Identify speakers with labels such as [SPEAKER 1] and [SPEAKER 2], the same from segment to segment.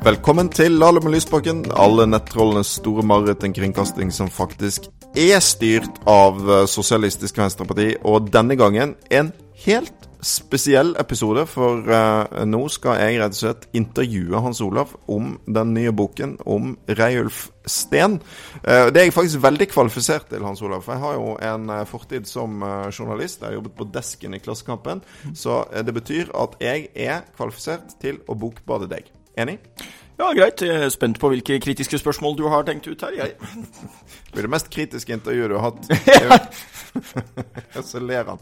[SPEAKER 1] Velkommen til Lale med Lysbakken, alle nettrollenes store mareritt, en kringkasting som faktisk er styrt av Sosialistisk Venstreparti, og denne gangen en helt spesiell episode, for uh, nå skal jeg rett og slett intervjue Hans Olav om den nye boken om Reiulf Steen. Uh, det er jeg faktisk veldig kvalifisert til, Hans Olav. For jeg har jo en uh, fortid som journalist. Jeg har jobbet på desken i Klassekampen. Så det betyr at jeg er kvalifisert til å bokbade deg. Enig?
[SPEAKER 2] Ja, greit. Jeg er spent på hvilke kritiske spørsmål du har tenkt ut her, jeg.
[SPEAKER 1] Det blir det mest kritiske intervjuet du har hatt. Så ler han.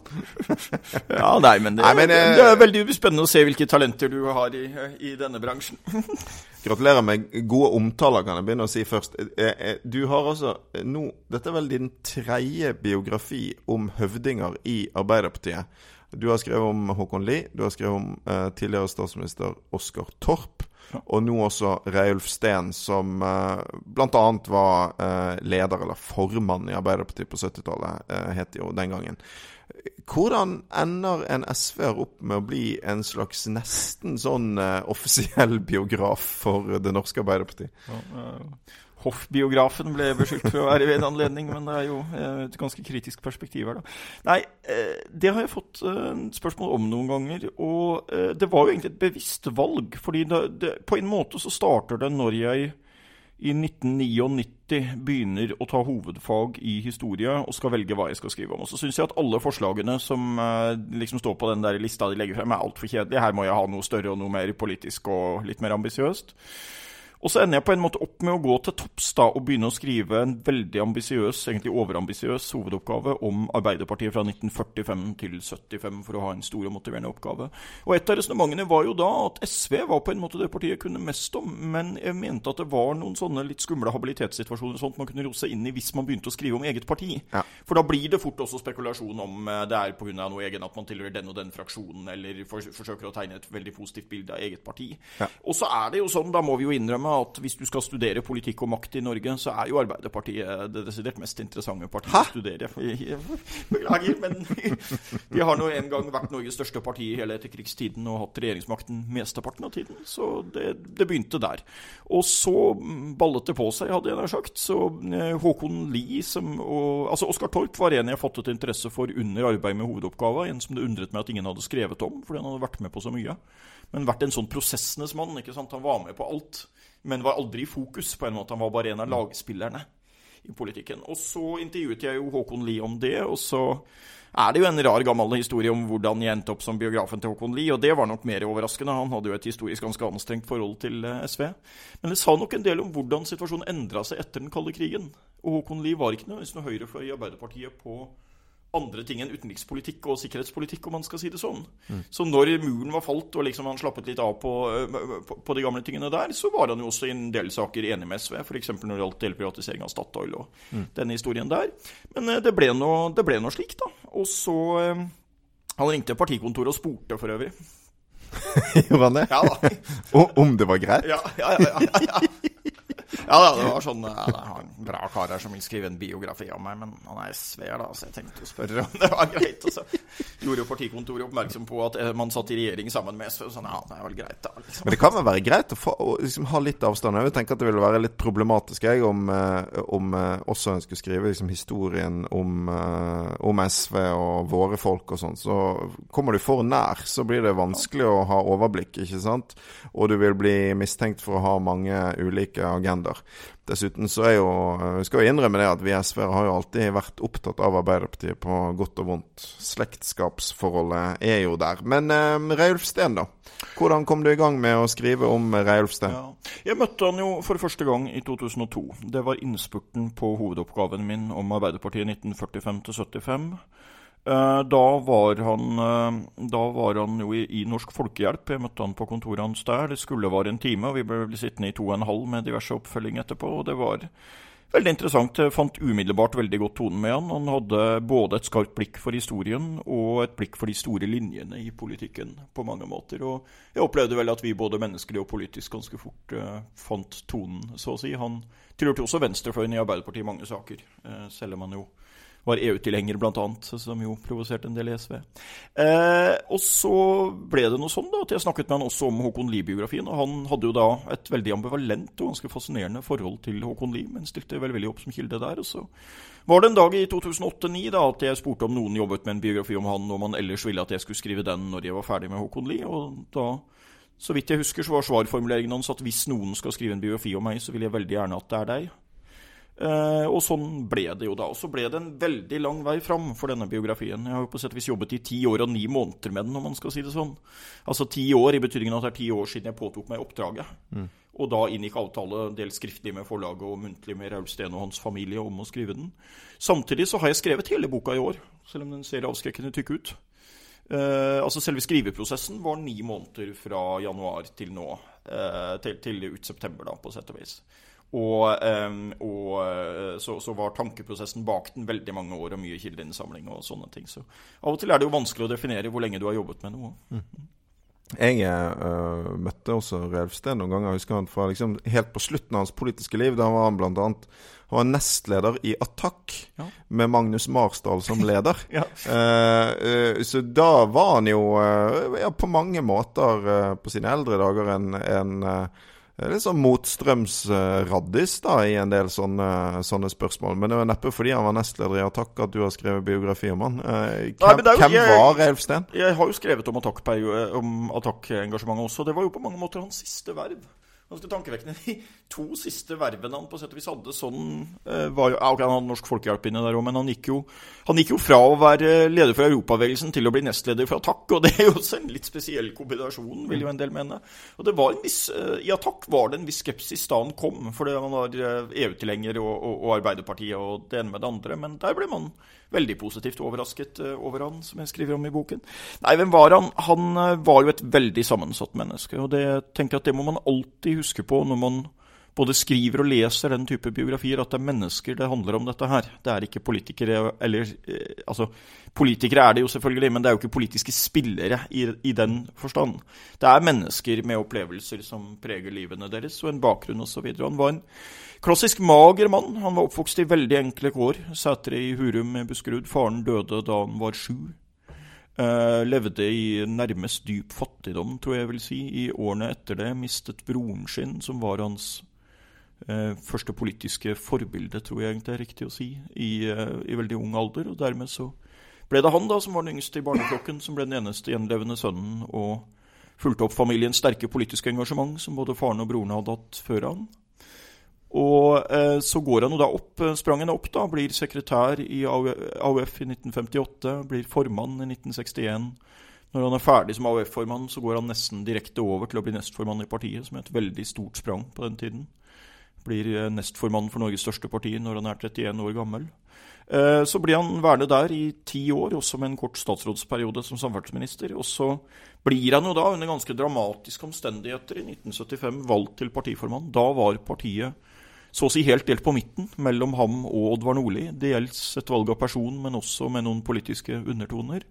[SPEAKER 2] ja, nei, men, det, nei, men det, er veldig spennende å se hvilke talenter du har i, i denne bransjen.
[SPEAKER 1] Gratulerer med gode omtaler, kan jeg begynne å si først. Eh, eh, du har altså nå Dette er vel din tredje biografi om høvdinger i Arbeiderpartiet. Du har skrevet om Håkon Lie, du har skrevet om eh, tidligere statsminister Oskar Torp. Og nå også Reiulf Steen, som uh, eh, bl.a. var uh, leder, eller formann, i Arbeiderpartiet på 70-tallet, uh, het det jo den gangen. Hvordan ender en SV-er opp med å bli en slags nesten sånn uh, offisiell biograf for det norske Arbeiderpartiet? Ja,
[SPEAKER 2] uh, Hoff-biografen ble beskyldt for å være ved en anledning, men det er jo eh, et ganske kritisk perspektiv her, da. Nei, eh, det har jeg fått eh, spørsmål om noen ganger, og det var jo egentlig et bevisst valg. fordi det, det, på en måte så starter det når jeg i 1999 begynner å ta hovedfag i historie og skal velge hva jeg skal skrive om. Og så syns jeg at alle forslagene som liksom står på den der lista de legger frem, er altfor kjedelige. Her må jeg ha noe større og noe mer politisk og litt mer ambisiøst. Og så ender jeg på en måte opp med å gå til topps da, og begynne å skrive en veldig ambisiøs, egentlig overambisiøs hovedoppgave om Arbeiderpartiet fra 1945 til 75 for å ha en stor og motiverende oppgave. Og et av resonnementene var jo da at SV var på en måte det partiet jeg kunne mest om, men jeg mente at det var noen sånne litt skumle habilitetssituasjoner sånt man kunne rose inn i hvis man begynte å skrive om eget parti. Ja. For da blir det fort også spekulasjon om eh, det er pga. noe egen at man tilhører den og den fraksjonen, eller forsøker å tegne et veldig positivt bilde av eget parti. Ja. Og så er det jo sånn, da må vi jo innrømme med at hvis du skal studere politikk og makt i Norge, så er jo Arbeiderpartiet det desidert mest interessante partiet Hæ? å studere. Beklager, men de har nå en gang vært Norges største parti i hele etterkrigstiden og hatt regjeringsmakten mesteparten av tiden. Så det, det begynte der. Og så ballet det på seg, hadde jeg nær sagt. Så eh, Håkon Lie som og, Altså Oskar Torp var en jeg fattet interesse for under arbeid med hovedoppgava. En som det undret meg at ingen hadde skrevet om, fordi han hadde vært med på så mye. Men vært en sånn prosessenes mann. ikke sant? Han var med på alt men var aldri i fokus. på en måte. Han var bare en av lagspillerne i politikken. Og så intervjuet jeg jo Håkon Lie om det, og så er det jo en rar, gammel historie om hvordan jeg endte opp som biografen til Håkon Lie, og det var nok mer overraskende. Han hadde jo et historisk ganske anstrengt forhold til eh, SV. Men det sa nok en del om hvordan situasjonen endra seg etter den kalde krigen. Og Håkon Lie var ikke noe, noe høyrefløy i Arbeiderpartiet på andre ting enn utenrikspolitikk og sikkerhetspolitikk, om man skal si det sånn. Mm. Så når muren var falt og liksom han slappet litt av på, på, på, de gamle tingene der, så var han jo også i en del saker enig med SV, f.eks. når det gjaldt delprivatisering av Statoil og mm. denne historien der. Men det ble noe slik, da. Og så Han ringte partikontoret og spurte for øvrig.
[SPEAKER 1] Gjorde han det?
[SPEAKER 2] Ja da.
[SPEAKER 1] og om det var greit?
[SPEAKER 2] Ja, ja, ja. ja, ja. Ja, det var sånn ja, det var en bra kar her som vil skrive en biografi om meg, men han er SV-er, da, så jeg tenkte å spørre om det var greit. Og så gjorde jo partikontoret oppmerksom på at eh, man satt i regjering sammen med SV, sånn ja, det er vel greit, da. Liksom.
[SPEAKER 1] Men det kan vel være greit å, få, å liksom, ha litt avstand? Jeg tenker at det ville være litt problematisk jeg, om, eh, om eh, også en skulle skrive liksom, historien om, om, SV og våre folk og sånn. Så kommer du for nær, så blir det vanskelig å ha overblikk, ikke sant? Og du vil bli mistenkt for å ha mange ulike agendaer. Dessuten så er jo Vi skal jo innrømme det at vi SV har jo alltid vært opptatt av Arbeiderpartiet på godt og vondt. Slektskapsforholdet er jo der. Men eh, Reiulf Steen, da? Hvordan kom du i gang med å skrive om Reiulf Steen? Ja.
[SPEAKER 2] Jeg møtte han jo for første gang i 2002. Det var innspurten på hovedoppgaven min om Arbeiderpartiet 1945 75. Eh, da var, han, eh, da var han jo i, i, Norsk Folkehjelp. Jeg møtte han på kontoret hans der. Det skulle være en time, og vi ble sittende i to og en halv med diverse oppfølging etterpå. og det var veldig interessant. Jeg fant umiddelbart veldig godt tonen med han. Han hadde både et skarpt blikk for historien og et blikk for de store linjene i politikken på mange måter. Og jeg opplevde vel at vi både menneskelig og politisk ganske fort uh, fant tonen, så å si. Han tilhørte også venstrefløyen i Arbeiderpartiet i mange saker, uh, selv om han jo var EU-tilhenger, bl.a., som jo provoserte en del i SV. Eh, og så ble det noe sånn da, at jeg snakket med han også om Håkon Lie-biografien. og Han hadde jo da et veldig ambivalent og ganske fascinerende forhold til Håkon Lie, men stilte vel veldig opp som kilde der. og så var det en dag i 2008-2009 da, at jeg spurte om noen jobbet med en biografi om han, og han ellers ville at jeg skulle skrive den når jeg var ferdig med Håkon Lie. og da så vidt jeg husker, så var svarformuleringen hans at hvis noen skal skrive en biografi om meg, så vil jeg veldig gjerne at det er deg. Uh, og sånn ble det jo da. Og så ble det en veldig lang vei fram for denne biografien. Jeg har jo på sett og vis jobbet i ti år og ni måneder med den, om man skal si det sånn. Altså ti år i betydningen at det er ti år siden jeg påtok meg oppdraget. Mm. Og da inngikk avtale dels skriftlig med forlaget og muntlig med Raul Steen og hans familie om å skrive den. Samtidig så har jeg skrevet hele boka i år, selv om den ser avskrekkende tykk ut. Uh, altså Selve skriveprosessen var ni måneder fra januar til nå. Uh, til, til, ut september, da, på sett og vis. Og, og så, så, var tankeprosessen bak den veldig mange år og mye kildeinnsamling og sånne ting. Så av og til er det jo vanskelig å definere hvor lenge du har jobbet med noe. Mm.
[SPEAKER 1] Jeg uh, møtte også Relfsted noen ganger. Jeg husker han fra liksom, helt på slutten av hans politiske liv. Da var han blant annet han var nestleder i Attack, ja. med Magnus Marsdal som leder. ja. uh, uh, så da var han jo ja, på mange måter på sine eldre dager en, en litt sånn motstrømsraddis da, i en del sånne, sånne, spørsmål. Men det var neppe fordi han var nestleder i Attack at du har skrevet biografi om han. Eh, hvem, Nei, jo, hvem jeg, var Elfsten?
[SPEAKER 2] Jeg har jo skrevet om Attack-engasjementet også. Det var jo på mange måter hans siste verv ganske tankevekkende. De to siste vervene han på sett og vis hadde sånn uh, var jo, Han hadde Norsk Folkehjelp inne der òg, men han gikk, jo, han gikk, jo, fra å være leder for Europabevegelsen til å bli nestleder for Attack, og det er jo også en litt spesiell kombinasjon, vil jo en del mene. Og det var en viss, uh, I Attack var det en viss skepsis da han kom, fordi han var uh, EU-tilhenger og, og, og, Arbeiderpartiet og det ene med det andre, men der ble man veldig positivt overrasket eh, over han, som jeg skriver om i boken. Nei, hvem var han? Han eh, var jo et veldig sammensatt menneske. Og det tenker jeg at det må man alltid huske på når man både skriver og leser den type biografier, at det er mennesker det handler om dette her. Det er ikke politikere eller eh, Altså, politikere er det jo selvfølgelig, men det er jo ikke politiske spillere i, i den forstand. Det er mennesker med opplevelser som preger livene deres, og en bakgrunn osv. Han var en klassisk mager mann. Han var oppvokst i veldig enkle kår. Sætre i Hurum i Buskerud. Faren døde da han var sju. Uh, levde i nærmest dyp fattigdom, tror jeg vil si. I årene etter det mistet broren sin, som var hans uh, første politiske forbilde, tror jeg egentlig er riktig å si, i, uh, i, veldig ung alder. Og dermed så ble det han da som var den yngste i barneflokken, som ble den eneste gjenlevende sønnen, og fulgte opp familiens sterke politiske engasjement, som både faren og broren hadde hatt før han. Og eh, så går han jo da opp, eh, sprang han opp, da, blir sekretær i AUF i 1958, blir formann i 1961. Når han er ferdig som AUF-formann, så går han nesten direkte over til å bli nestformann i partiet, som er et veldig stort sprang på den tiden blir eh, nestformann for Norges største parti når han er 31 år gammel. Eh, så blir han værende der i ti år, også med en kort statsrådsperiode som samferdselsminister. Og så blir han jo da, under ganske dramatiske omstendigheter, i 1975 valgt til partiformann. Da var partiet så å si helt delt på midten mellom ham og Oddvar Nordli. Gjelder et valg av person, men også med noen politiske undertoner.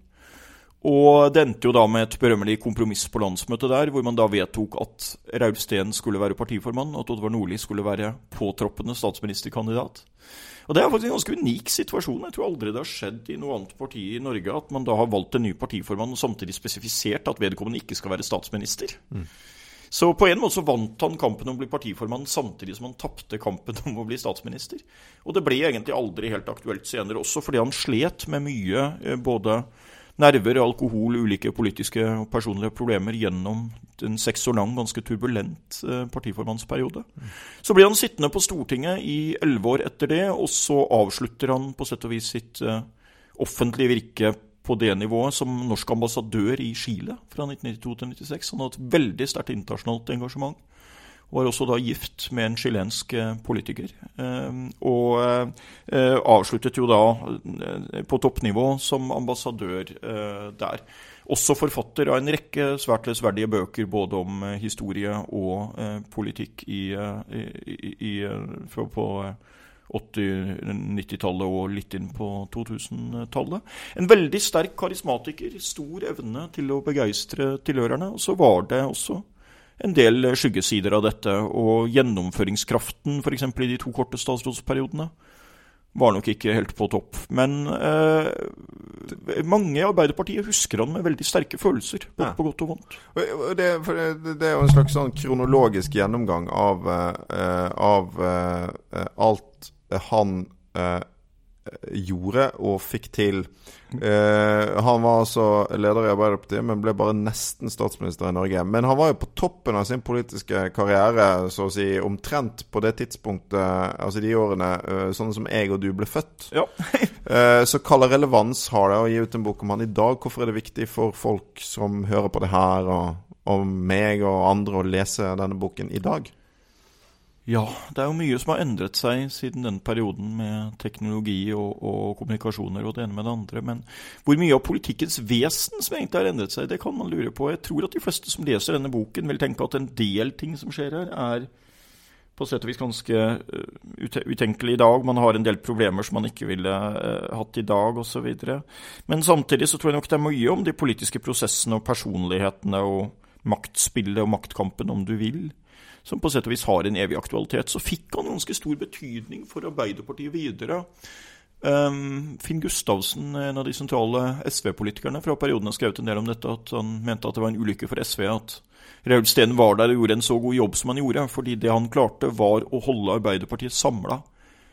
[SPEAKER 2] Og det endte jo da med et berømmelig kompromiss på landsmøtet der, hvor man da vedtok at Raul Steen skulle være partiformann, og at Oddvar Nordli skulle være påtroppende statsministerkandidat. Og Det er faktisk en ganske unik situasjon. Jeg tror aldri det har skjedd i noe annet parti i Norge at man da har valgt en ny partiformann og samtidig spesifisert at vedkommende ikke skal være statsminister. Mm. Så på en måte så vant han kampen om å bli partiformann samtidig som han tapte kampen om å bli statsminister. Og det ble egentlig aldri helt aktuelt senere, også fordi han slet med mye eh, både nerver, alkohol, ulike politiske og personlige problemer gjennom en seks år lang, ganske turbulent eh, partiformannsperiode. Så blir han sittende på Stortinget i elleve år etter det, og så avslutter han på sett og vis sitt uh, offentlige virke på det nivået som norsk ambassadør i Chile fra 1992 til 1996. Han hadde et veldig sterkt internasjonalt engasjement. Var også da gift med en chilensk eh, politiker. Eh, og eh, avsluttet jo da på toppnivå som ambassadør der. Også forfatter av en rekke svært lesverdige bøker både om historie og politikk i, i, i, på 80-90-tallet og litt inn på 2000-tallet. En veldig sterk karismatiker, stor evne til å begeistre tilhørerne. Og så var det også en del skyggesider av dette. Og gjennomføringskraften, f.eks. i de to korte statsrådsperiodene, var nok ikke helt på topp. Men eh, mange i Arbeiderpartiet husker han med veldig sterke følelser, både
[SPEAKER 1] Ja.
[SPEAKER 2] på godt og vondt.
[SPEAKER 1] Det, det, er jo en slags sånn kronologisk gjennomgang av, eh, av eh, alt han eh, gjorde og fikk til. Eh, han var altså leder i Arbeiderpartiet, men ble bare nesten statsminister i Norge. Men han var jo på toppen av sin politiske karriere, så å si, omtrent på det tidspunktet, altså de årene, eh, sånn som jeg og du ble født.
[SPEAKER 2] Ja.
[SPEAKER 1] Eh, Så hva relevans har det å gi ut en bok om han i dag? Hvorfor er det viktig for folk som hører på det her, og, og meg og andre, å lese denne boken i dag?
[SPEAKER 2] Ja, det er jo mye som har endret seg siden den perioden med teknologi og, og kommunikasjoner og det ene med det andre. Men hvor mye av politikkens vesen som egentlig har endret seg, det kan man lure på. Jeg tror at de fleste som leser denne boken, vil tenke at en del ting som skjer her, er på sett og vis ganske eh, utenkelig i dag. Man har en del problemer som man ikke ville eh, hatt i dag, osv. Men samtidig så tror jeg nok det er mye om de politiske prosessene og personlighetene og maktspillet og maktkampen, om du vil som på sett og vis har en evig aktualitet, så fikk han ganske stor betydning for Arbeiderpartiet videre. Um, Finn Gustavsen, en av de sentrale SV-politikerne fra perioden, har skrevet en del om dette, at han mente at det var en ulykke for SV at Raul Steen var der og gjorde en så god jobb som han gjorde, fordi det han klarte, var å holde Arbeiderpartiet samla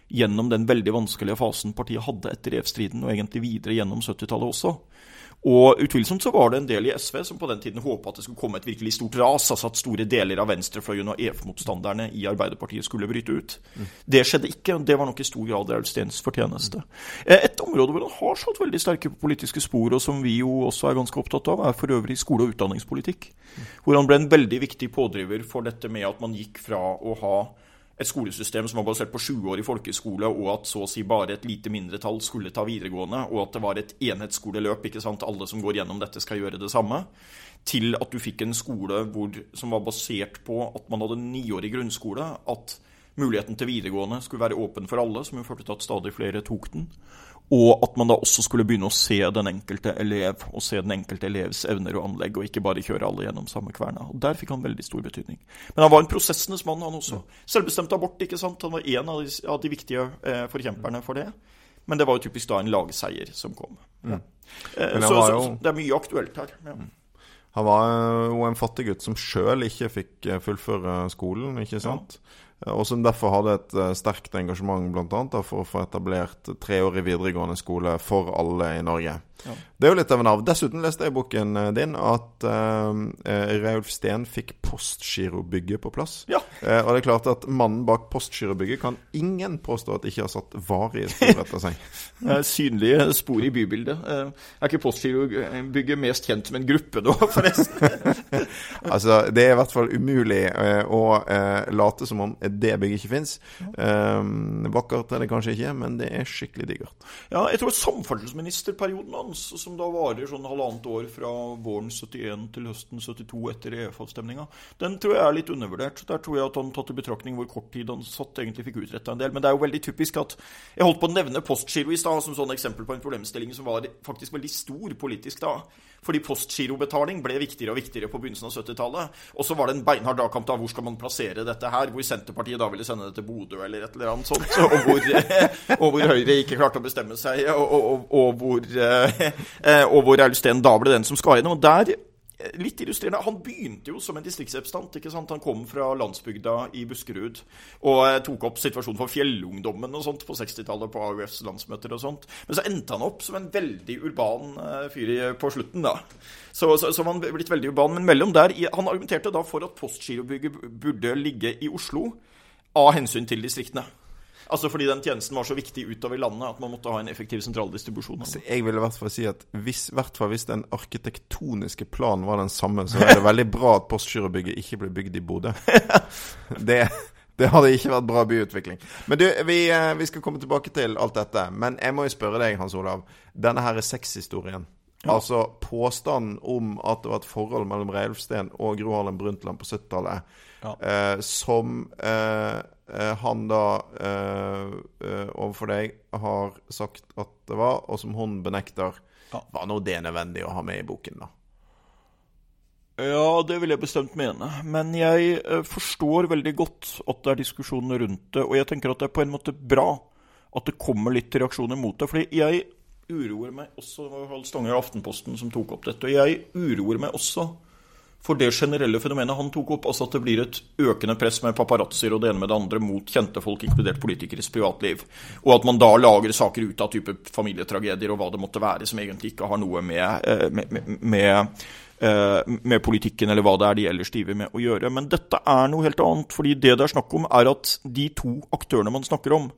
[SPEAKER 2] gjennom den veldig vanskelige fasen partiet hadde etter EF-striden, og egentlig videre gjennom 70-tallet også. Og utvilsomt så var det en del i SV som på den tiden håpa at det skulle komme et virkelig stort ras, altså at store deler av venstrefløyen og EF-motstanderne i Arbeiderpartiet skulle bryte ut. Det skjedde ikke, og det var nok i stor grad Raul fortjeneste. Eh, Et område hvor han har satt veldig sterke politiske spor, og som vi jo også er ganske opptatt av, er for øvrig skole- og utdanningspolitikk. Hvor han ble en veldig viktig pådriver for dette med at man gikk fra å ha et skolesystem som var basert på sjuårig folkeskole, og at så å si bare et lite mindretall skulle ta videregående, og at det var et enhetsskoleløp, ikke sant, alle som går gjennom dette skal gjøre det samme, til at du fikk en skole hvor, som var basert på at man hadde niårig grunnskole, at muligheten til videregående skulle være åpen for alle, som jo førte til at stadig flere tok den, og at man da også skulle begynne å se den enkelte elev, og se den enkelte elevs evner og anlegg, og ikke bare kjøre alle gjennom samme kverna. Og Der fikk han veldig stor betydning. Men han var en prosessenes mann, han også. Selvbestemt abort, ikke sant. Han var en av de, av de viktige eh, forkjemperne for det. Men det var jo typisk da en lagseier som kom. Ja. Eh, så,
[SPEAKER 1] jo-
[SPEAKER 2] så det er mye aktuelt her. Ja.
[SPEAKER 1] Han var jo en fattig gutt som sjøl ikke fikk eh, fullføre skolen, ikke sant? Og som derfor hadde et eh, sterkt engasjement annet, for å få etablert treårig videregående skole for alle i Norge.
[SPEAKER 2] Ja.
[SPEAKER 1] Det er jo litt av en arv. Dessuten leste jeg i boken eh, din at uh, Reulf Steen fikk Postgirobygget på plass.
[SPEAKER 2] Ja.
[SPEAKER 1] Uh, og det er klart at mannen bak Postgirobygget kan ingen påstå at ikke har satt varige spor etter seg.
[SPEAKER 2] Synlige spor i bybildet. Uh, Er ikke Postgirobygget mest kjent som en gruppe nå, forresten?
[SPEAKER 1] Altså, det er i hvert fall umulig å late som om det bygget ikke fins. vakkert er det kanskje ikke, men det er skikkelig digert.
[SPEAKER 2] Ja, jeg tror samferdselsministerperioden hans, som da varer sånn halvannet år fra våren 71 til høsten 72 etter EF-avstemninga, den tror jeg er litt undervurdert. Der tror jeg at han tatt i betraktning hvor kort tid han satt, egentlig fikk utretta en del. Men det er jo veldig typisk at Jeg holdt på å nevne Postgiro i stad som sånn eksempel på en problemstilling som var faktisk veldig stor politisk da. Fordi postgirobetaling ble viktigere og viktigere på begynnelsen av 70-tallet. Og så var det en beinhard dragkamp da hvor skal man plassere dette her, hvor Senterpartiet da ville sende det til Bodø eller et eller annet sånt, og hvor, og hvor Høyre ikke klarte å bestemme seg, og, og, og hvor, eh, og hvor Austen da ble den som skal gjennom. Og der eh, Litt illustrerende. Han begynte jo som en distriktsrepresentant. ikke sant? Han kom fra landsbygda i Buskerud og eh, tok opp situasjonen for fjellungdommen og sånt på 60-tallet på AUFs landsmøter og sånt. Men så endte han opp som en veldig urban eh, fyr på slutten, da. Så, så, så han blitt veldig urban. Men mellom der Han argumenterte da for at Postgirobygget burde ligge i Oslo av hensyn til distriktene. Altså fordi den tjenesten var så viktig utover landet at man måtte ha en effektiv sentraldistribusjon. den.
[SPEAKER 1] Jeg vil i hvert fall si at hvis, hvert fall hvis den arkitektoniske planen var den samme, så er det veldig bra at Postgirobygget ikke ble bygd i Bodø. Det, det hadde ikke vært bra byutvikling. Men du, vi, eh, vi skal komme tilbake til alt dette. Men jeg må jo spørre deg, Hans Olav. Denne her er sexhistorien. Altså påstanden om at det var et forhold mellom Reilfsten og Gro Harlem Brundtland på 70-tallet,
[SPEAKER 2] Ja.
[SPEAKER 1] eh, som eh, eh, han da eh, eh, overfor deg har sagt at det var, og som hun benekter,
[SPEAKER 2] Ja.
[SPEAKER 1] var nå det nødvendig å ha med i boken, da?
[SPEAKER 2] Ja, det vil jeg bestemt mene. Men jeg eh, forstår veldig godt at det er diskusjoner rundt det, og jeg tenker at det er på en måte bra at det kommer litt reaksjoner mot det. Fordi jeg uroer meg også Det var Hald Stange i Aftenposten som tok opp dette. Og jeg uroer meg også for det generelle fenomenet han tok opp, altså at det blir et økende press med paparazzoer og det ene med det andre mot kjente folk, inkludert politikeres privatliv. Og at man da lager saker ut av type familietragedier og hva det måtte være, som egentlig ikke har noe med, eh, med, med, eh, med politikken eller hva det er de ellers driver med å gjøre. Men dette er noe helt annet. fordi det det er snakk om, er at de to aktørene man snakker om,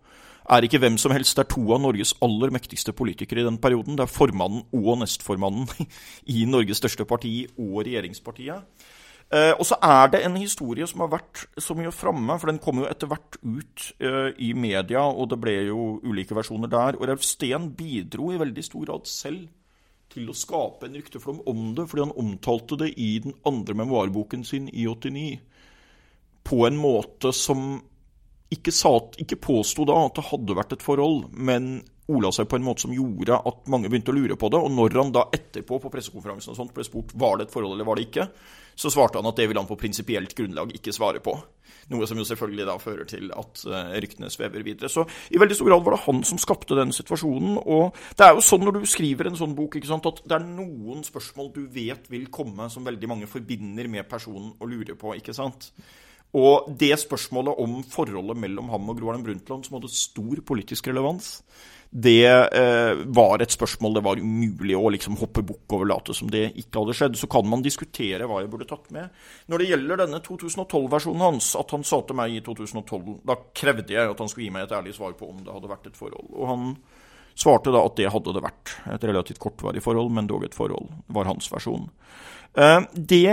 [SPEAKER 2] er ikke hvem som helst. Det er to av Norges aller mektigste politikere i den perioden. Det er formannen og nestformannen i Norges største parti og regjeringspartiet. Eh, og så er det en historie som har vært så mye framme, for den kom jo etter hvert ut eh, i media, og det ble jo ulike versjoner der. Og Ralf Steen bidro i veldig stor grad selv til å skape en rykteflom om det, fordi han omtalte det i den andre memoarboken sin i 89 på en måte som ikke, sa, ikke påsto da at det hadde vært et forhold, men ola seg på en måte som gjorde at mange begynte å lure på det. Og når han da etterpå på pressekonferansen og sånt ble spurt var det et forhold eller var det ikke, så svarte han at det ville han på prinsipielt grunnlag ikke svare på. Noe som jo selvfølgelig da fører til at uh, ryktene svever videre. Så i veldig stor grad var det han som skapte den situasjonen. Og det er jo sånn når du skriver en sånn bok, sant, at det er noen spørsmål du vet vil komme, som veldig mange forbinder med personen og lurer på. ikke sant? Og det spørsmålet om forholdet mellom ham og Gro Harlem Brundtland, som hadde stor politisk relevans, det eh, var et spørsmål det var umulig å liksom hoppe bukk over late som det ikke hadde skjedd. Så kan man diskutere hva jeg burde tatt med. Når det gjelder denne 2012-versjonen hans, at han sa til meg i 2012 Da krevde jeg at han skulle gi meg et ærlig svar på om det hadde vært et forhold. Og han svarte da at det hadde det vært. Et relativt kortvarig forhold, men dog et forhold, var hans versjon. Eh, det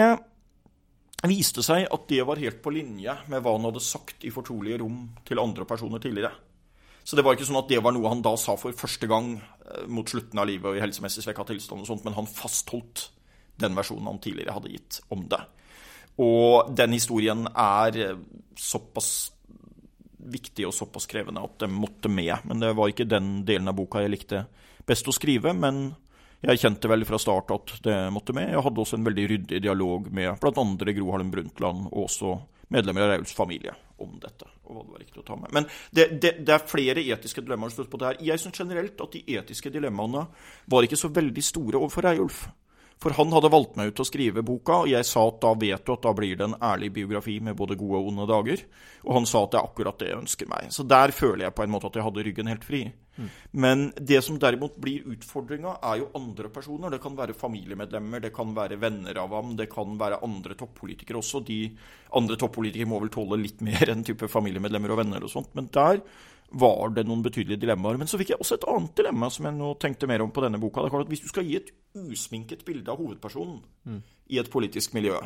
[SPEAKER 2] viste seg at det var helt på linje med hva han hadde sagt i fortrolige rom til andre personer tidligere. Så det var ikke sånn at det var noe han da sa for første gang eh, mot slutten av livet og i helsemessig svekka tilstand og sånt, men han fastholdt den versjonen han tidligere hadde gitt om det. Og den historien er eh, såpass viktig og såpass krevende at det måtte med. Men det var ikke den delen av boka jeg likte best å skrive. Men jeg kjente vel fra start at det måtte med. Jeg hadde også en veldig ryddig dialog med bl.a. Gro Harlem Brundtland og også medlemmer av Rauls familie om dette. og hva det var riktig å ta med. Men det, det, det er flere etiske dilemmaer på det her. Jeg syns generelt at de etiske dilemmaene var ikke så veldig store overfor Reiulf. For han hadde valgt meg ut til å skrive boka, og jeg sa at da vet du at da blir det en ærlig biografi med både gode og onde dager. Og han sa at det er akkurat det jeg ønsker meg. Så der føler jeg på en måte at jeg hadde ryggen helt fri. Mm. Men det som derimot blir utfordringa, er jo andre personer. Det kan være familiemedlemmer, det kan være venner av ham, det kan være andre toppolitikere også. De andre toppolitikere må vel tåle litt mer enn type familiemedlemmer og venner og sånt. Men der var det noen betydelige dilemmaer. Men så fikk jeg også et annet dilemma som jeg nå tenkte mer om på denne boka. Det er klart at Hvis du skal gi et usminket bilde av hovedpersonen mm. i et politisk miljø,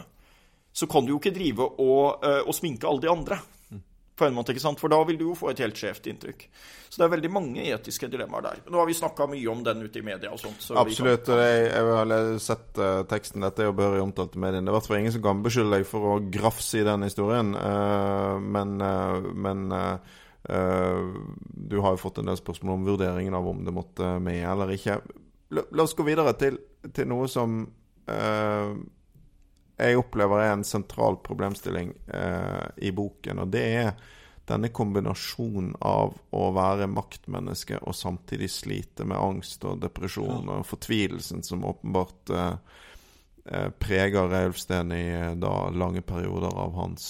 [SPEAKER 2] så kan du jo ikke drive og, uh, og sminke alle de andre. Mm. På en måte, ikke sant? For da vil du jo få et helt skjevt inntrykk. Så det er veldig mange etiske dilemmaer der. Nå har vi snakka mye om den ute i media og sånt. Så
[SPEAKER 1] Absolutt. Og jeg, jeg har sett uh, teksten. Dette er jo behørig omtalt i mediene. Det er i hvert fall ingen som kan beskylde deg for å grafse i den historien. Uh, men, men Uh, du har jo fått en del spørsmål om vurderingen av om det måtte med eller ikke. La, oss gå videre til, til noe som eh, jeg opplever er en sentral problemstilling eh, i boken. Og det er denne kombinasjonen av å være maktmenneske og samtidig slite med angst og depresjon og fortvilelsen som åpenbart preger Reulf Steen i da lange perioder av hans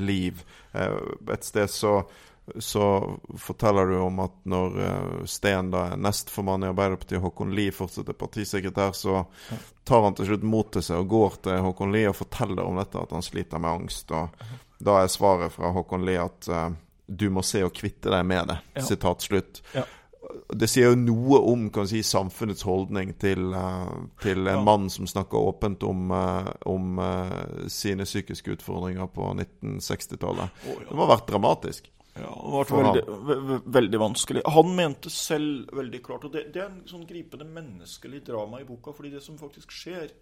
[SPEAKER 1] liv. et sted så så forteller du om at når uh, Steen, da er nestformann i Arbeiderpartiet, Håkon Lie fortsetter partisekretær, så tar han til slutt mot til seg og går til Håkon Lie og forteller om dette, at han sliter med angst. Og da er svaret fra Håkon Lie at uh, du må se å kvitte deg med det. Ja. Sitat slutt. Ja. Det sier jo noe om kan si, samfunnets holdning til, uh, til en ja. mann som snakker åpent om, om sine psykiske utfordringer på 1960-tallet. Oh, det må ha vært dramatisk.
[SPEAKER 2] Ja, det var veldig, veldig, vanskelig. Han mente selv veldig klart Og det, det, er en sånn gripende menneskelig drama i boka. fordi det som faktisk skjer,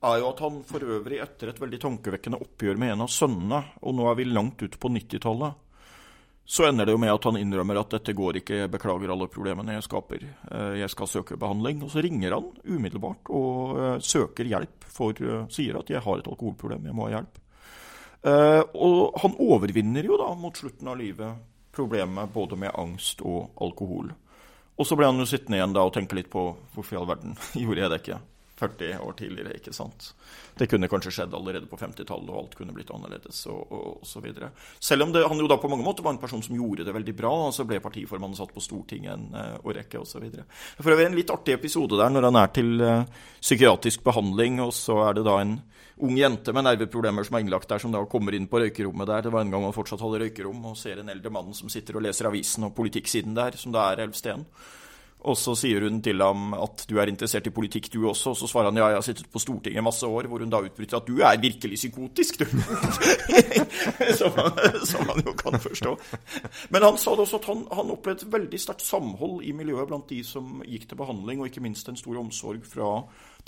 [SPEAKER 2] er jo at han for øvrig, etter et veldig tankevekkende oppgjør med en av sønnene, og nå er vi langt ute på 90-tallet, så ender det jo med at han innrømmer at dette går ikke, jeg beklager alle problemene jeg skaper, eh, jeg skal søke behandling. Og så ringer han umiddelbart og eh, søker hjelp, for eh, sier at jeg har et alkoholproblem, jeg må ha hjelp. Uh, og han overvinner jo da mot slutten av livet problemet både med angst og alkohol. Og så ble han jo sittende igjen da og tenke litt på hvorfor i all verden gjorde jeg det ikke 40 år tidligere. ikke sant? Det kunne kanskje skjedd allerede på 50-tallet, og alt kunne blitt annerledes. og, og, og så videre. Selv om det, han jo da på mange måter var en person som gjorde det veldig bra, og så ble partiformannen satt på Stortinget en uh, årrekke osv. For øvrig en litt artig episode der når han er til uh, psykiatrisk behandling, og så er det da en ung jente med nerveproblemer som er innlagt der, som da kommer inn på røykerommet der. Det var en gang han fortsatt hadde røykerom, og ser en eldre mann som sitter og leser avisen og politikksiden der, som da er Elvsteen. Og så sier hun til ham at du er interessert i politikk, du også. Og så svarer han ja, jeg har sittet på Stortinget masse år, hvor hun da utbryter at du er virkelig psykotisk, du. som, man, som, han, jo kan forstå. Men han sa det også at han, han opplevde veldig sterkt samhold i miljøet blant de som gikk til behandling, og ikke minst en stor omsorg fra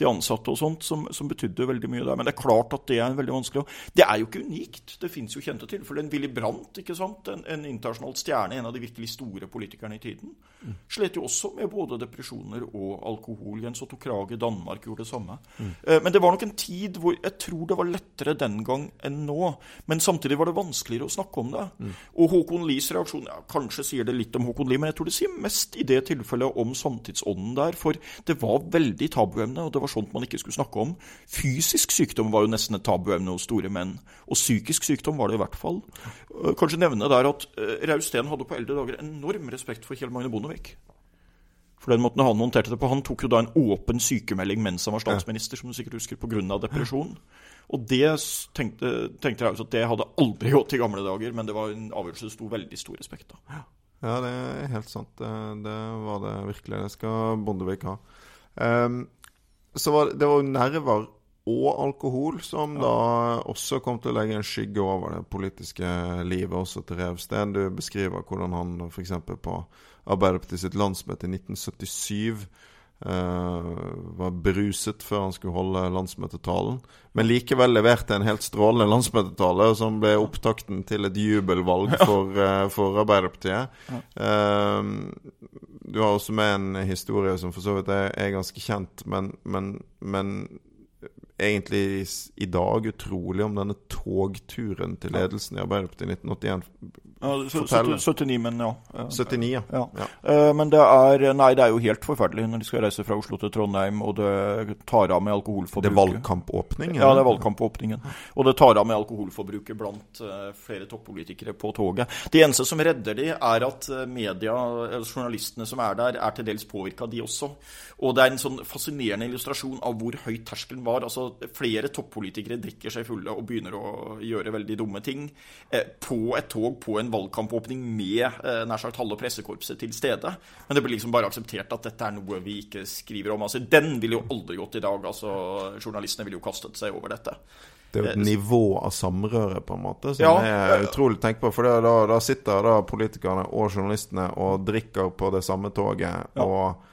[SPEAKER 2] de ansatte og sånt, som, som, betydde veldig mye der. Men det er klart at det er veldig vanskelig. Det er jo ikke unikt. Det fins jo kjente tilfeller. En Willy Brandt, ikke sant? En, en internasjonal stjerne, en av de virkelig store politikerne i tiden, mm. slet jo også med både depresjoner og alkohol. Jens Otto Krage i Danmark gjorde det samme. Mm. Men det var nok en tid hvor jeg tror det var lettere den gang enn nå. Men samtidig var det vanskeligere å snakke om det. Mm. Og Håkon Lies reaksjon ja, Kanskje sier det litt om Håkon Lie, men jeg tror det sier mest i det tilfellet om samtidsånden der. For det var veldig tabuemne. og det var sånt man ikke skulle snakke om. Fysisk sykdom var jo nesten et tabuemne hos store menn. Og psykisk sykdom var det i hvert fall. Eh, kanskje nevne der at uh, Rausten hadde på eldre dager enorm respekt for Kjell Magne Bondevik. For den måten han håndterte det på. Han tok jo da en åpen sykemelding mens han var statsminister, som du sikkert husker, pga. depresjon. Og det tenkte, tenkte jeg at det hadde aldri gått i gamle dager, men det var en avgjørelse det sto veldig stor respekt av.
[SPEAKER 1] Ja, det er helt sant. Det, det var det virkelig. Det skal Bondevik ha. Um, så var det, det var nerver og alkohol som ja. da også kom til å legge en skygge over det politiske livet også til Revsten. Du beskriver hvordan han f.eks. på Arbeiderpartiet sitt landsmøte i 1977 Uh, var bruset før han skulle holde landsmøtetalen. Men likevel leverte en helt strålende landsmøtetale, som ble opptakten til et jubelvalg for, uh, for Arbeiderpartiet. Uh, du har også med en historie som for så vidt er, er ganske kjent, men, men, men egentlig i dag utrolig om denne togturen til ledelsen i Arbeiderpartiet i 1981
[SPEAKER 2] ja, 79, men ja.
[SPEAKER 1] 79, ja.
[SPEAKER 2] ja. ja. Uh, men det er Nei, det er jo helt forferdelig når de skal reise fra Oslo til Trondheim, og det tar av med alkoholforbruket.
[SPEAKER 1] Det er valgkampåpning?
[SPEAKER 2] Ja, det er valgkampåpningen. Og det tar av med alkoholforbruket blant uh, flere toppolitikere på toget. Det eneste som redder de, er at eh, media, eller journalistene som er der, er til dels påvirka, de også. Og det er en sånn fascinerende illustrasjon av hvor høyt terskelen var. Altså, flere toppolitikere drikker seg fulle og begynner å gjøre veldig dumme ting på et tog på en valgkampåpning med eh, nær sagt halve pressekorpset til stede. Men det blir liksom bare akseptert at dette er noe vi ikke skriver om. Altså, Den ville jo aldri gått i dag. altså Journalistene ville jo kastet seg over dette.
[SPEAKER 1] Det er jo et eh, nivå av samrøre på en måte som ja, er utrolig på. For da, da, sitter da politikerne og journalistene og drikker på det samme toget. Ja. og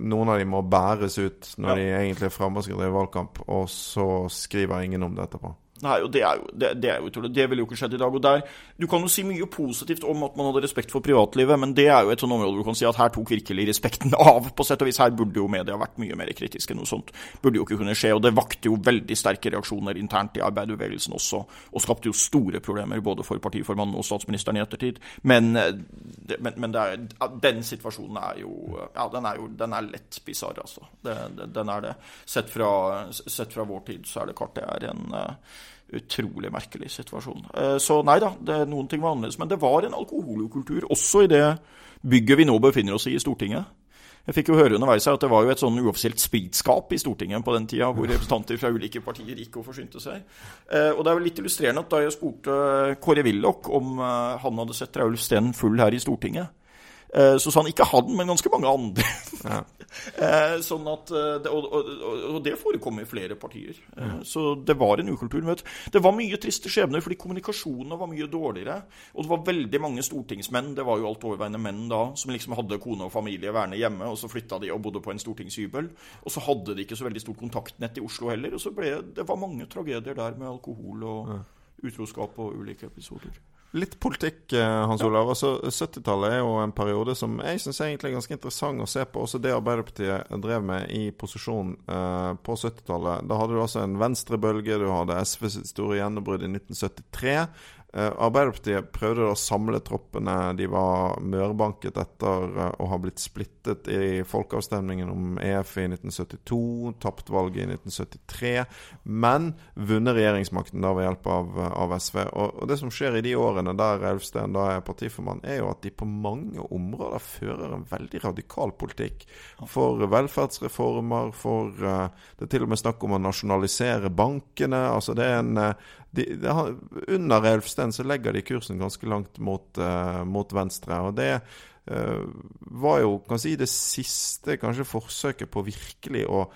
[SPEAKER 1] noen av dem må bæres ut når ja. de egentlig er framme og skal drive valgkamp, og så skriver ingen om det etterpå.
[SPEAKER 2] Nei, og det er jo, det, det er jo utrolig. Det ville jo ikke skjedd i dag. Og der, Du kan jo si mye positivt om at man hadde respekt for privatlivet, men det er jo et sånt område hvor du kan si at her tok virkelig respekten av. på sett og vis. Her burde jo media vært mye mer kritiske. enn noe sånt. Burde jo ikke kunne skje. Og det vakte jo veldig sterke reaksjoner internt i arbeiderbevegelsen også, og skapte jo store problemer både for partiformannen og statsministeren i ettertid. Men, det, men, men er, den situasjonen er jo Ja, den er jo den er lett bisarr, altså. Det, den er det. Sett fra, sett fra, vår tid så er det klart det er en utrolig merkelig situasjon. Eh, så nei da, det, noen ting var annerledes. Men det var en alkoholkultur også i det bygget vi nå befinner oss i i Stortinget. Jeg fikk jo høre underveis at det var jo et sånn uoffisielt spritskap i Stortinget på den tida, hvor representanter fra ulike partier gikk og forsynte seg. Eh, og det er vel litt illustrerende at da jeg spurte Kåre Willoch om eh, han hadde sett Raulf Steen full her i Stortinget, så sa han ikke han, men ganske mange andre. Ja. Eh, sånn at, eh, og, og, og, det forekommer i flere partier. Ja. så det var en ukultur. Det var mye triste skjebner, fordi kommunikasjonene var mye dårligere. Og det var veldig mange stortingsmenn, det var jo alt overveiende menn da, som liksom hadde kone og familie værende hjemme, og så flytta de og bodde på en stortingshybel. Og så hadde de ikke så veldig stort kontaktnett i Oslo heller. Og så ble det var mange tragedier der med alkohol og utroskap og ulike episoder.
[SPEAKER 1] Litt politikk, eh, Hans Olav. Altså, 70-tallet er jo en periode som jeg syns er egentlig ganske interessant å se på. Også det Arbeiderpartiet drev med i posisjon eh, på 70-tallet. Da hadde du altså en venstrebølge, du hadde SVs store gjennombrudd i 1973. Eh, Arbeiderpartiet prøvde å samle troppene. De var mørbanket etter eh, å ha blitt splittet i folkeavstemningen om EF i 1972, tapt valget i 1973, men vunnet regjeringsmakten da ved hjelp av, av SV. Og, og, det som skjer i de årene der Elvsten da er partiformann, er jo at de på mange områder fører en veldig radikal politikk. For velferdsreformer, for uh, Det er til og med snakk om å nasjonalisere bankene. altså det er en de, de Under Elfsten så legger de kursen ganske langt mot, uh, mot venstre. og det uh, var jo kan si, det siste kanskje forsøket på virkelig å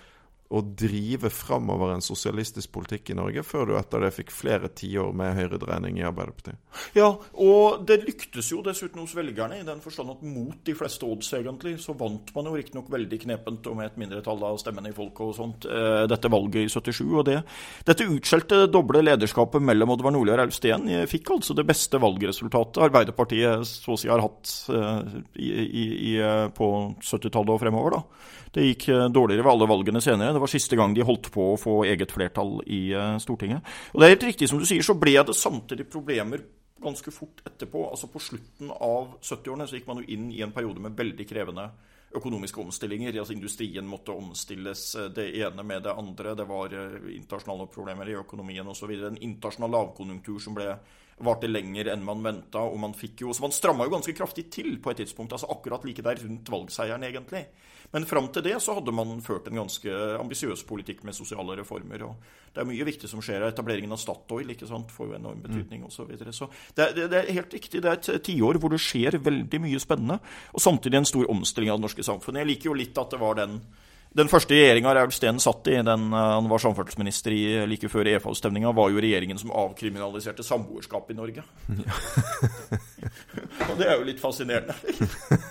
[SPEAKER 1] å drive framover en sosialistisk politikk i Norge, før du etter det fikk flere tiår med høyredreining i Arbeiderpartiet.
[SPEAKER 2] Ja, og det lyktes jo dessuten hos velgerne, i den forstand at mot de fleste odds, egentlig, så vant man jo riktignok veldig knepent og med et mindretall av stemmene i folket og sånt, eh, dette valget i 77. Og det, dette utskjelte doble lederskapet mellom Oddvar Nordli og Raul Steen fikk altså det beste valgresultatet Arbeiderpartiet så å si har hatt eh, i, i, i, eh, på 70-tallet og fremover, da. Det gikk dårligere ved alle valgene senere. Det var siste gang de holdt på å få eget flertall i uh, Stortinget. Og det er helt riktig som du sier, så ble det samtidig problemer ganske fort etterpå. Altså På slutten av 70-årene så gikk man jo inn i en periode med veldig krevende økonomiske omstillinger. Altså Industrien måtte omstilles eh, det ene med det andre. Det var uh, internasjonale problemer i økonomien osv. En internasjonal lavkonjunktur som ble varte lenger enn man venta. Og man fikk jo, så man stramma jo ganske kraftig til på et tidspunkt. altså Akkurat like der rundt valgseieren, egentlig. Men fram til det så hadde man ført en ganske ambisiøs politikk med sosiale reformer. og Det er mye viktig som skjer. Etableringen av Statoil ikke sant, får jo enorm betydning osv. Så, videre. så det, det, det, er helt riktig. Det er et tiår hvor det skjer veldig mye spennende. Og samtidig en stor omstilling av det norske samfunnet. Jeg liker jo litt at det var den den første regjeringa Raul Steen satt i, den, eh, han var samferdselsminister i like før EFA-avstemninga, var jo regjeringen som avkriminaliserte samboerskap i Norge. Ja. og det er jo litt fascinerende.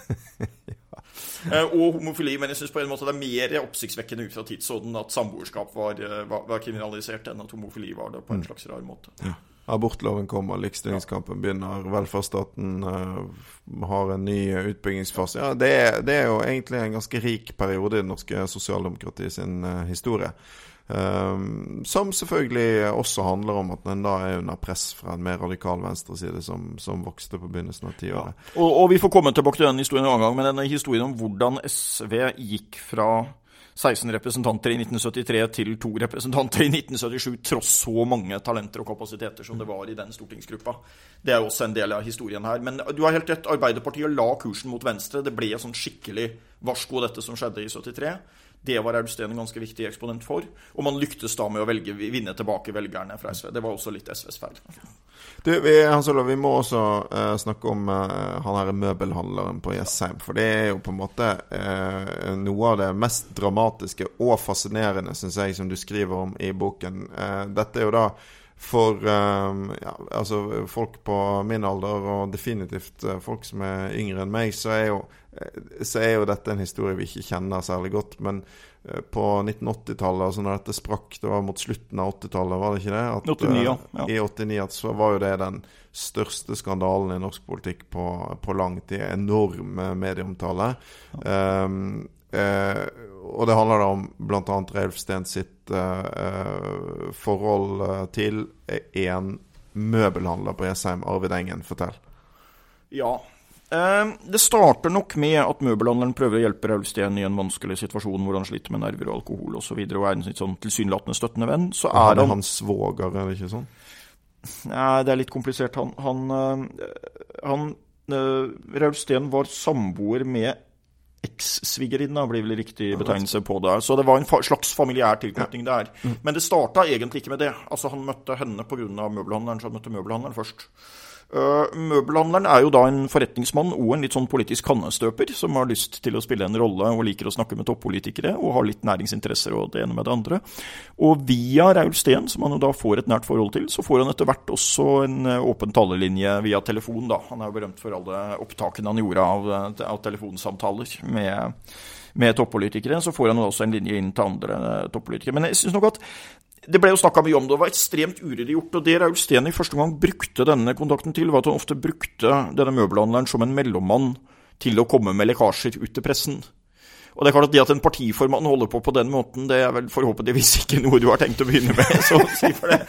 [SPEAKER 2] Eh, og homofili. Men jeg syns på en måte det er mer oppsiktsvekkende ut fra tidsånden at samboerskap var, eh, var, var, kriminalisert, enn at homofili var det på en mm. slags rar måte. Ja.
[SPEAKER 1] Abortloven kommer, likestillingskampen begynner, velferdsstaten uh, har en ny utbyggingsfase. Ja, det er, det er, jo egentlig en ganske rik periode i det norske sosialdemokratiet sin uh, historie. Um, som selvfølgelig også handler om at en da er under press fra en mer radikal venstreside som, som vokste på begynnelsen av tiåret.
[SPEAKER 2] Ja. Og, og, vi får komme tilbake til den historien en annen gang, men denne historien om hvordan SV gikk fra 16 representanter i 1973 til to representanter i 1977, tross så mange talenter og kapasiteter som det var i den stortingsgruppa. Det er også en del av historien her. Men du har helt rett, Arbeiderpartiet la kursen mot venstre. Det ble sånn skikkelig varsko, dette som skjedde i 73. Det var Austen en ganske viktig eksponent for. Og man lyktes da med å velge, vinne tilbake velgerne fra SV. Det var også litt SVs feil.
[SPEAKER 1] Du, vi, Hansolo, vi må også uh, snakke om uh, han her møbelhandleren på Jessheim. For det er jo på en måte uh, noe av det mest dramatiske og fascinerende, syns jeg, som du skriver om i boken. dette er jo da for ja, altså folk på min alder, og definitivt folk som er yngre enn meg, så er jo Eh, så er jo dette en historie vi ikke kjenner særlig godt. Men eh, på 1980-tallet, altså når dette sprakk, det var mot slutten av 80-tallet, var det ikke det?
[SPEAKER 2] At, 89, ja.
[SPEAKER 1] Eh, I 89 så var jo det den største skandalen i norsk politikk på, på lang tid. Enorm medieomtale. Ja. Um, uh, og det handler da om bl.a. Reilf Steen sitt forhold til en møbelhandler på Jessheim, Arvid Engen. Fortell.
[SPEAKER 2] Ja, det starter nok med at møbelhandleren prøver å hjelpe Raulsten i en vanskelig situasjon hvor han sliter med nerver og alkohol osv. Og, så videre, og er en sånn tilsynelatende støttende venn. Så
[SPEAKER 1] er han, hans svoger, er det ikke sånn?
[SPEAKER 2] Nei, det er litt komplisert. Han, han, han Raulsten var samboer med eks-svigerinna, blir vel riktig betegnelse på det. Så det var en slags familiær tilknytning der. Mm. Men det starta egentlig ikke med det. Altså Han møtte henne pga. møbelhandleren, så han møtte møbelhandleren først. Uh, møbelhandleren er jo da en forretningsmann og en litt sånn politisk kannestøper, som har lyst til å spille en rolle og liker å snakke med toppolitikere og har litt næringsinteresser og det ene med det andre. Og via Raul Steen, som han jo da får et nært forhold til, så får han etter hvert også en eh, åpen talelinje via telefon, da. Han er jo berømt for alle opptakene han gjorde av, eh, av telefonsamtaler med med toppolitikere, så får han også en linje inn til andre toppolitikere. Men jeg synes nok at det ble jo snakka mye om det, det var ekstremt uryddig gjort. Og det Raul Steen første gang brukte denne kontakten til, var at han ofte brukte denne møbelhandleren som en mellommann til å komme med lekkasjer ut til pressen. Og det er klart at det at en partiformann holder på på den måten, det er vel forhåpentligvis ikke noe du har tenkt å begynne med. så si for det.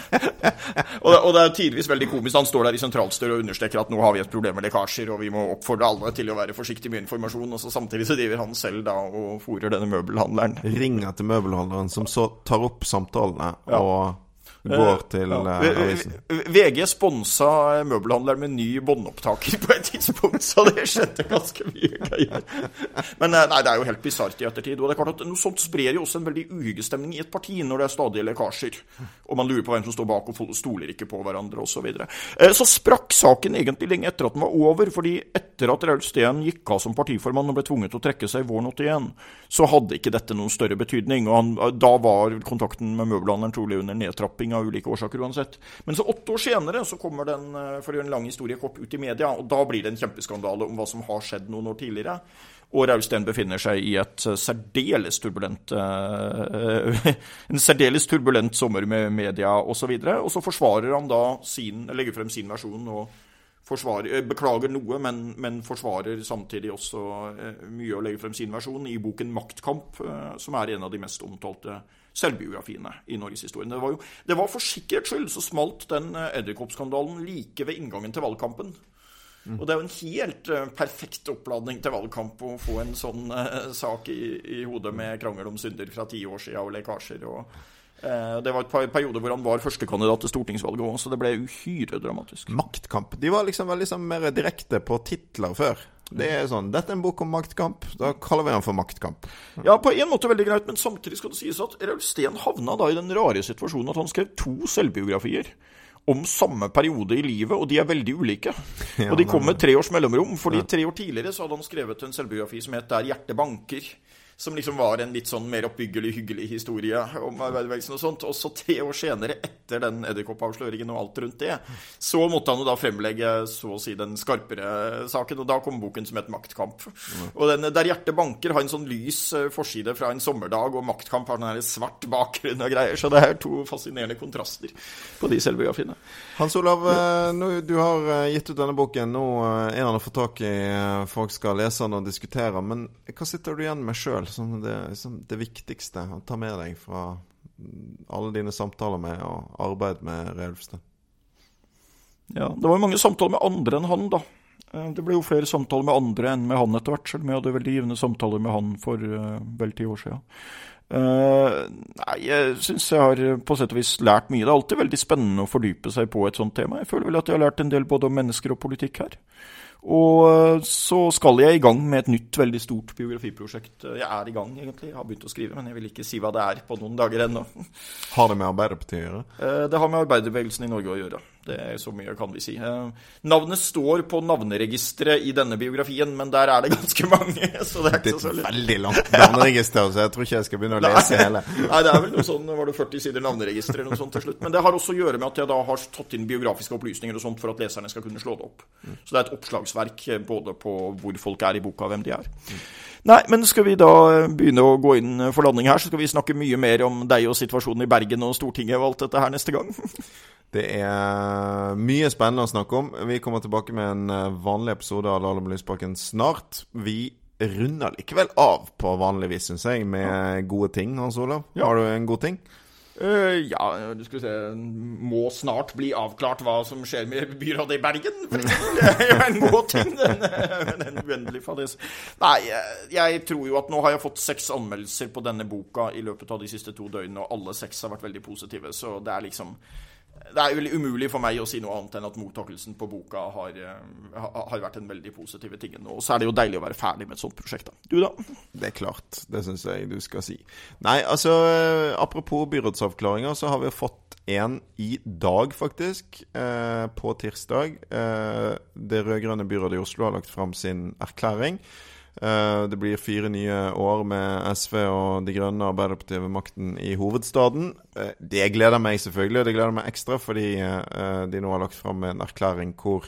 [SPEAKER 2] og, det og det er tidvis veldig komisk. Han står der i sentralstyret og understreker at nå har vi et problem med lekkasjer, og vi må oppfordre alle til å være forsiktige med informasjon. Og så samtidig så driver han selv da og fòrer denne møbelhandleren.
[SPEAKER 1] Ringer til møbelhandleren, som så tar opp samtalene ja. Går til uh, avisen.
[SPEAKER 2] VG sponsa møbelhandleren med ny båndopptaker på et tidspunkt, så det skjedde ganske mye greier. Men eh, nei, det er jo helt bisart i ettertid. Og det er klart at noe sånt sprer jo også en veldig uhyggestemning i et parti når det er stadige lekkasjer, og man lurer på hvem som står bak og stoler ikke på hverandre osv. Så, videre. Eh, så sprakk saken egentlig lenge etter at den var over, fordi etter at Raul Steen gikk av som partiformann og ble tvunget til å trekke seg våren 81, så hadde ikke dette noen større betydning. og han, Da var kontakten med møbelhandleren trolig under nedtrapping av ulike årsaker uansett. Men så åtte år senere så kommer den, eh, for å gjøre en lang historie kort, ut i media, og da blir det en kjempeskandale om hva som har skjedd noen år tidligere. Og Rausten befinner seg i et eh, særdeles turbulent uh, en særdeles turbulent sommer med media osv. Og, så og så forsvarer han da sin, legger frem sin versjon og forsvarer, beklager noe, men, men, forsvarer samtidig også uh, mye å legge frem sin versjon i boken 'Maktkamp', uh, som er en av de mest omtalte selvbiografiene i norgeshistorien. Det det var for sikkerhets skyld så smalt den eh, edderkoppskandalen like ved inngangen til valgkampen. Mm. Og det er jo en helt perfekt oppladning til valgkamp å få en sånn sak i, i, hodet med krangel om synder fra ti år siden og lekkasjer. og Det var et periode hvor han var førstekandidat til stortingsvalget òg, så det ble uhyre dramatisk.
[SPEAKER 1] Maktkamp. De var liksom veldig liksom, mer direkte på titler før. Det er sånn, Dette er en bok om maktkamp. Da kaller vi den for Maktkamp.
[SPEAKER 2] Ja, på en måte veldig greit, men samtidig skal det sies at Raul Steen havna da i den rare situasjonen at han skrev to selvbiografier om samme periode i livet, og de er veldig ulike. Ja, og de kom med tre års mellomrom, fordi tre år tidligere så hadde han skrevet en selvbiografi som het 'Der hjertet banker' som liksom var en litt sånn mer oppbyggelig, hyggelig historie om arbeiderbevegelsen og sånt. Og så tre år senere, etter den edderkoppavsløringen og alt rundt det, så måtte han jo da fremlegge så å si den skarpere saken, og da kom boken som het Maktkamp. Og den Der hjertet banker har en sånn lys eh, forside fra en sommerdag, og Maktkamp har den her svart bakgrunn og greier, så det er to fascinerende kontraster på de selvbiografiene.
[SPEAKER 1] Hans Olav, nå, du har eh, gitt ut denne boken. Nå er den å få tak i, folk skal lese den og diskutere. Men hva sitter du igjen med sjøl? Som det, som det, viktigste å ta med deg fra alle dine samtaler med og arbeid med Realfstad?
[SPEAKER 2] Ja, det var jo mange samtaler med andre enn han, da. Eh, det ble jo flere samtaler med andre enn med han etter hvert, selv om jeg hadde veldig givende samtaler med han for uh, vel ti år siden. Uh, nei, jeg syns jeg har på sett og vis lært mye. Det er alltid veldig spennende å fordype seg på et sånt tema. Jeg føler vel at jeg har lært en del både om mennesker og politikk her. Og eh, så skal jeg i gang med et nytt, veldig stort biografiprosjekt. Jeg er i gang, egentlig. Jeg har begynt å skrive, men jeg vil ikke si hva det er på noen dager ennå.
[SPEAKER 1] Har det med Arbeiderpartiet å gjøre?
[SPEAKER 2] Eh, det har med arbeiderbevegelsen i Norge å gjøre. Det er så mye kan vi si. Eh, navnet står på navneregisteret i denne biografien, men der er det ganske mange. Så det er ikke
[SPEAKER 1] så veldig langt navneregister, så jeg tror ikke jeg skal begynne å lese hele.
[SPEAKER 2] Nei, det er vel noe sånn, var det 40 sider navneregister eller noe sånt til slutt. Men det har også å gjøre med at jeg da har tatt inn biografiske opplysninger og sånt for at leserne skal kunne slå det opp. Så det er et oppslagsverk eh, både på hvor folk er i boka, og hvem de er. Nei, men skal vi da eh, begynne å gå inn for landing her, så skal vi snakke mye mer om deg og situasjonen i Bergen og Stortinget og alt dette her neste gang.
[SPEAKER 1] Det er mye spennende å snakke om. Vi kommer tilbake med en eh, vanlig episode av Lahlum Lysbakken snart. Vi runder likevel av på vanlig vis, syns jeg, med gode ting. Hans Olav, ja. har du en god ting?
[SPEAKER 2] Uh, ja, du skulle se Må snart bli avklart hva som skjer med byrådet i Bergen. Det er jo en god ting, den, den uendelige fades. Nei, jeg tror jo at nå har jeg fått seks anmeldelser på denne boka i løpet av de siste to døgnene, og alle seks har vært veldig positive, så det er liksom det er veldig umulig for meg å si noe annet enn at mottakelsen på boka har, eh, har vært en veldig positiv ting. Og så er det jo deilig å være ferdig med et sånt prosjekt. da. Du, da?
[SPEAKER 1] Det er klart. Det syns jeg du skal si. Nei, altså eh, Apropos byrådsavklaringer, så har vi fått en i dag, faktisk. Eh, på tirsdag. Eh, det rød-grønne byrådet i Oslo har lagt fram sin erklæring. Eh, det blir fire nye år med SV og De Grønne Arbeiderpartiet ved makten i hovedstaden. Eh, det gleder meg selvfølgelig, og det gleder meg ekstra fordi eh, de nå har lagt fram en erklæring hvor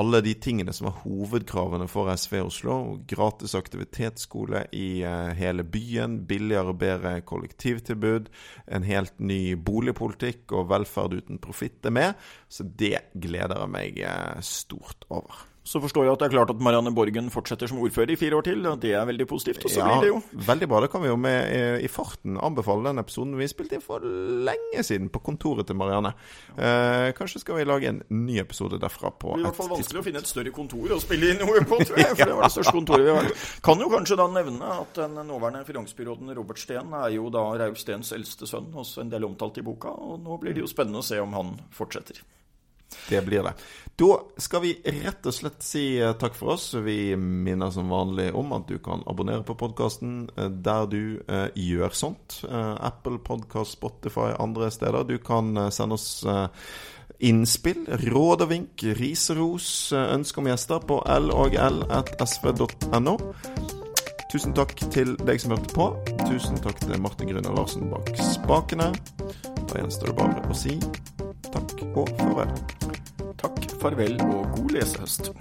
[SPEAKER 1] alle de tingene som var hovedkravene for SV i Oslo, gratis aktivitetsskole i hele byen, billigere og bedre kollektivtilbud, en helt ny boligpolitikk og velferd uten profitt er med. Så det gleder jeg meg stort over.
[SPEAKER 2] Så forstår jeg at det er klart at Marianne Borgen fortsetter som ordfører i fire år til, og det er veldig positivt. Og så
[SPEAKER 1] Ja,
[SPEAKER 2] blir det jo
[SPEAKER 1] veldig bra. Det kan vi jo med eh, i farten anbefale den episoden vi spilte inn for lenge siden på kontoret til Marianne. Eh, kanskje skal vi lage en ny episode derfra på et tidspunkt.
[SPEAKER 2] Det blir i hvert fall vanskelig å finne et større kontor å spille inn noe på, tror jeg. For det var det største kontoret vi har. vært Kan jo kanskje da nevne at den nåværende finansbyråden Robert Steen er jo da Raul Steens eldste sønn, også en del omtalt i boka. Og nå blir det jo spennende å se om han fortsetter.
[SPEAKER 1] Det blir det. Da skal vi rett og slett si eh, takk for oss. Vi minner som vanlig om at du kan abonnere på podkasten der du eh, gjør sånt. Eh, Apple Podcast, Spotify, andre steder. Du kan eh, sende oss eh, innspill, råd og vink, ris og ros, eh, ønske om gjester på logl.sv.no. Tusen takk til deg som hørte på. Tusen takk til Martin Grüner Larsen bak spakene. Da gjenstår det bare å si takk og farvel.
[SPEAKER 2] Takk, farvel og god lesehøst.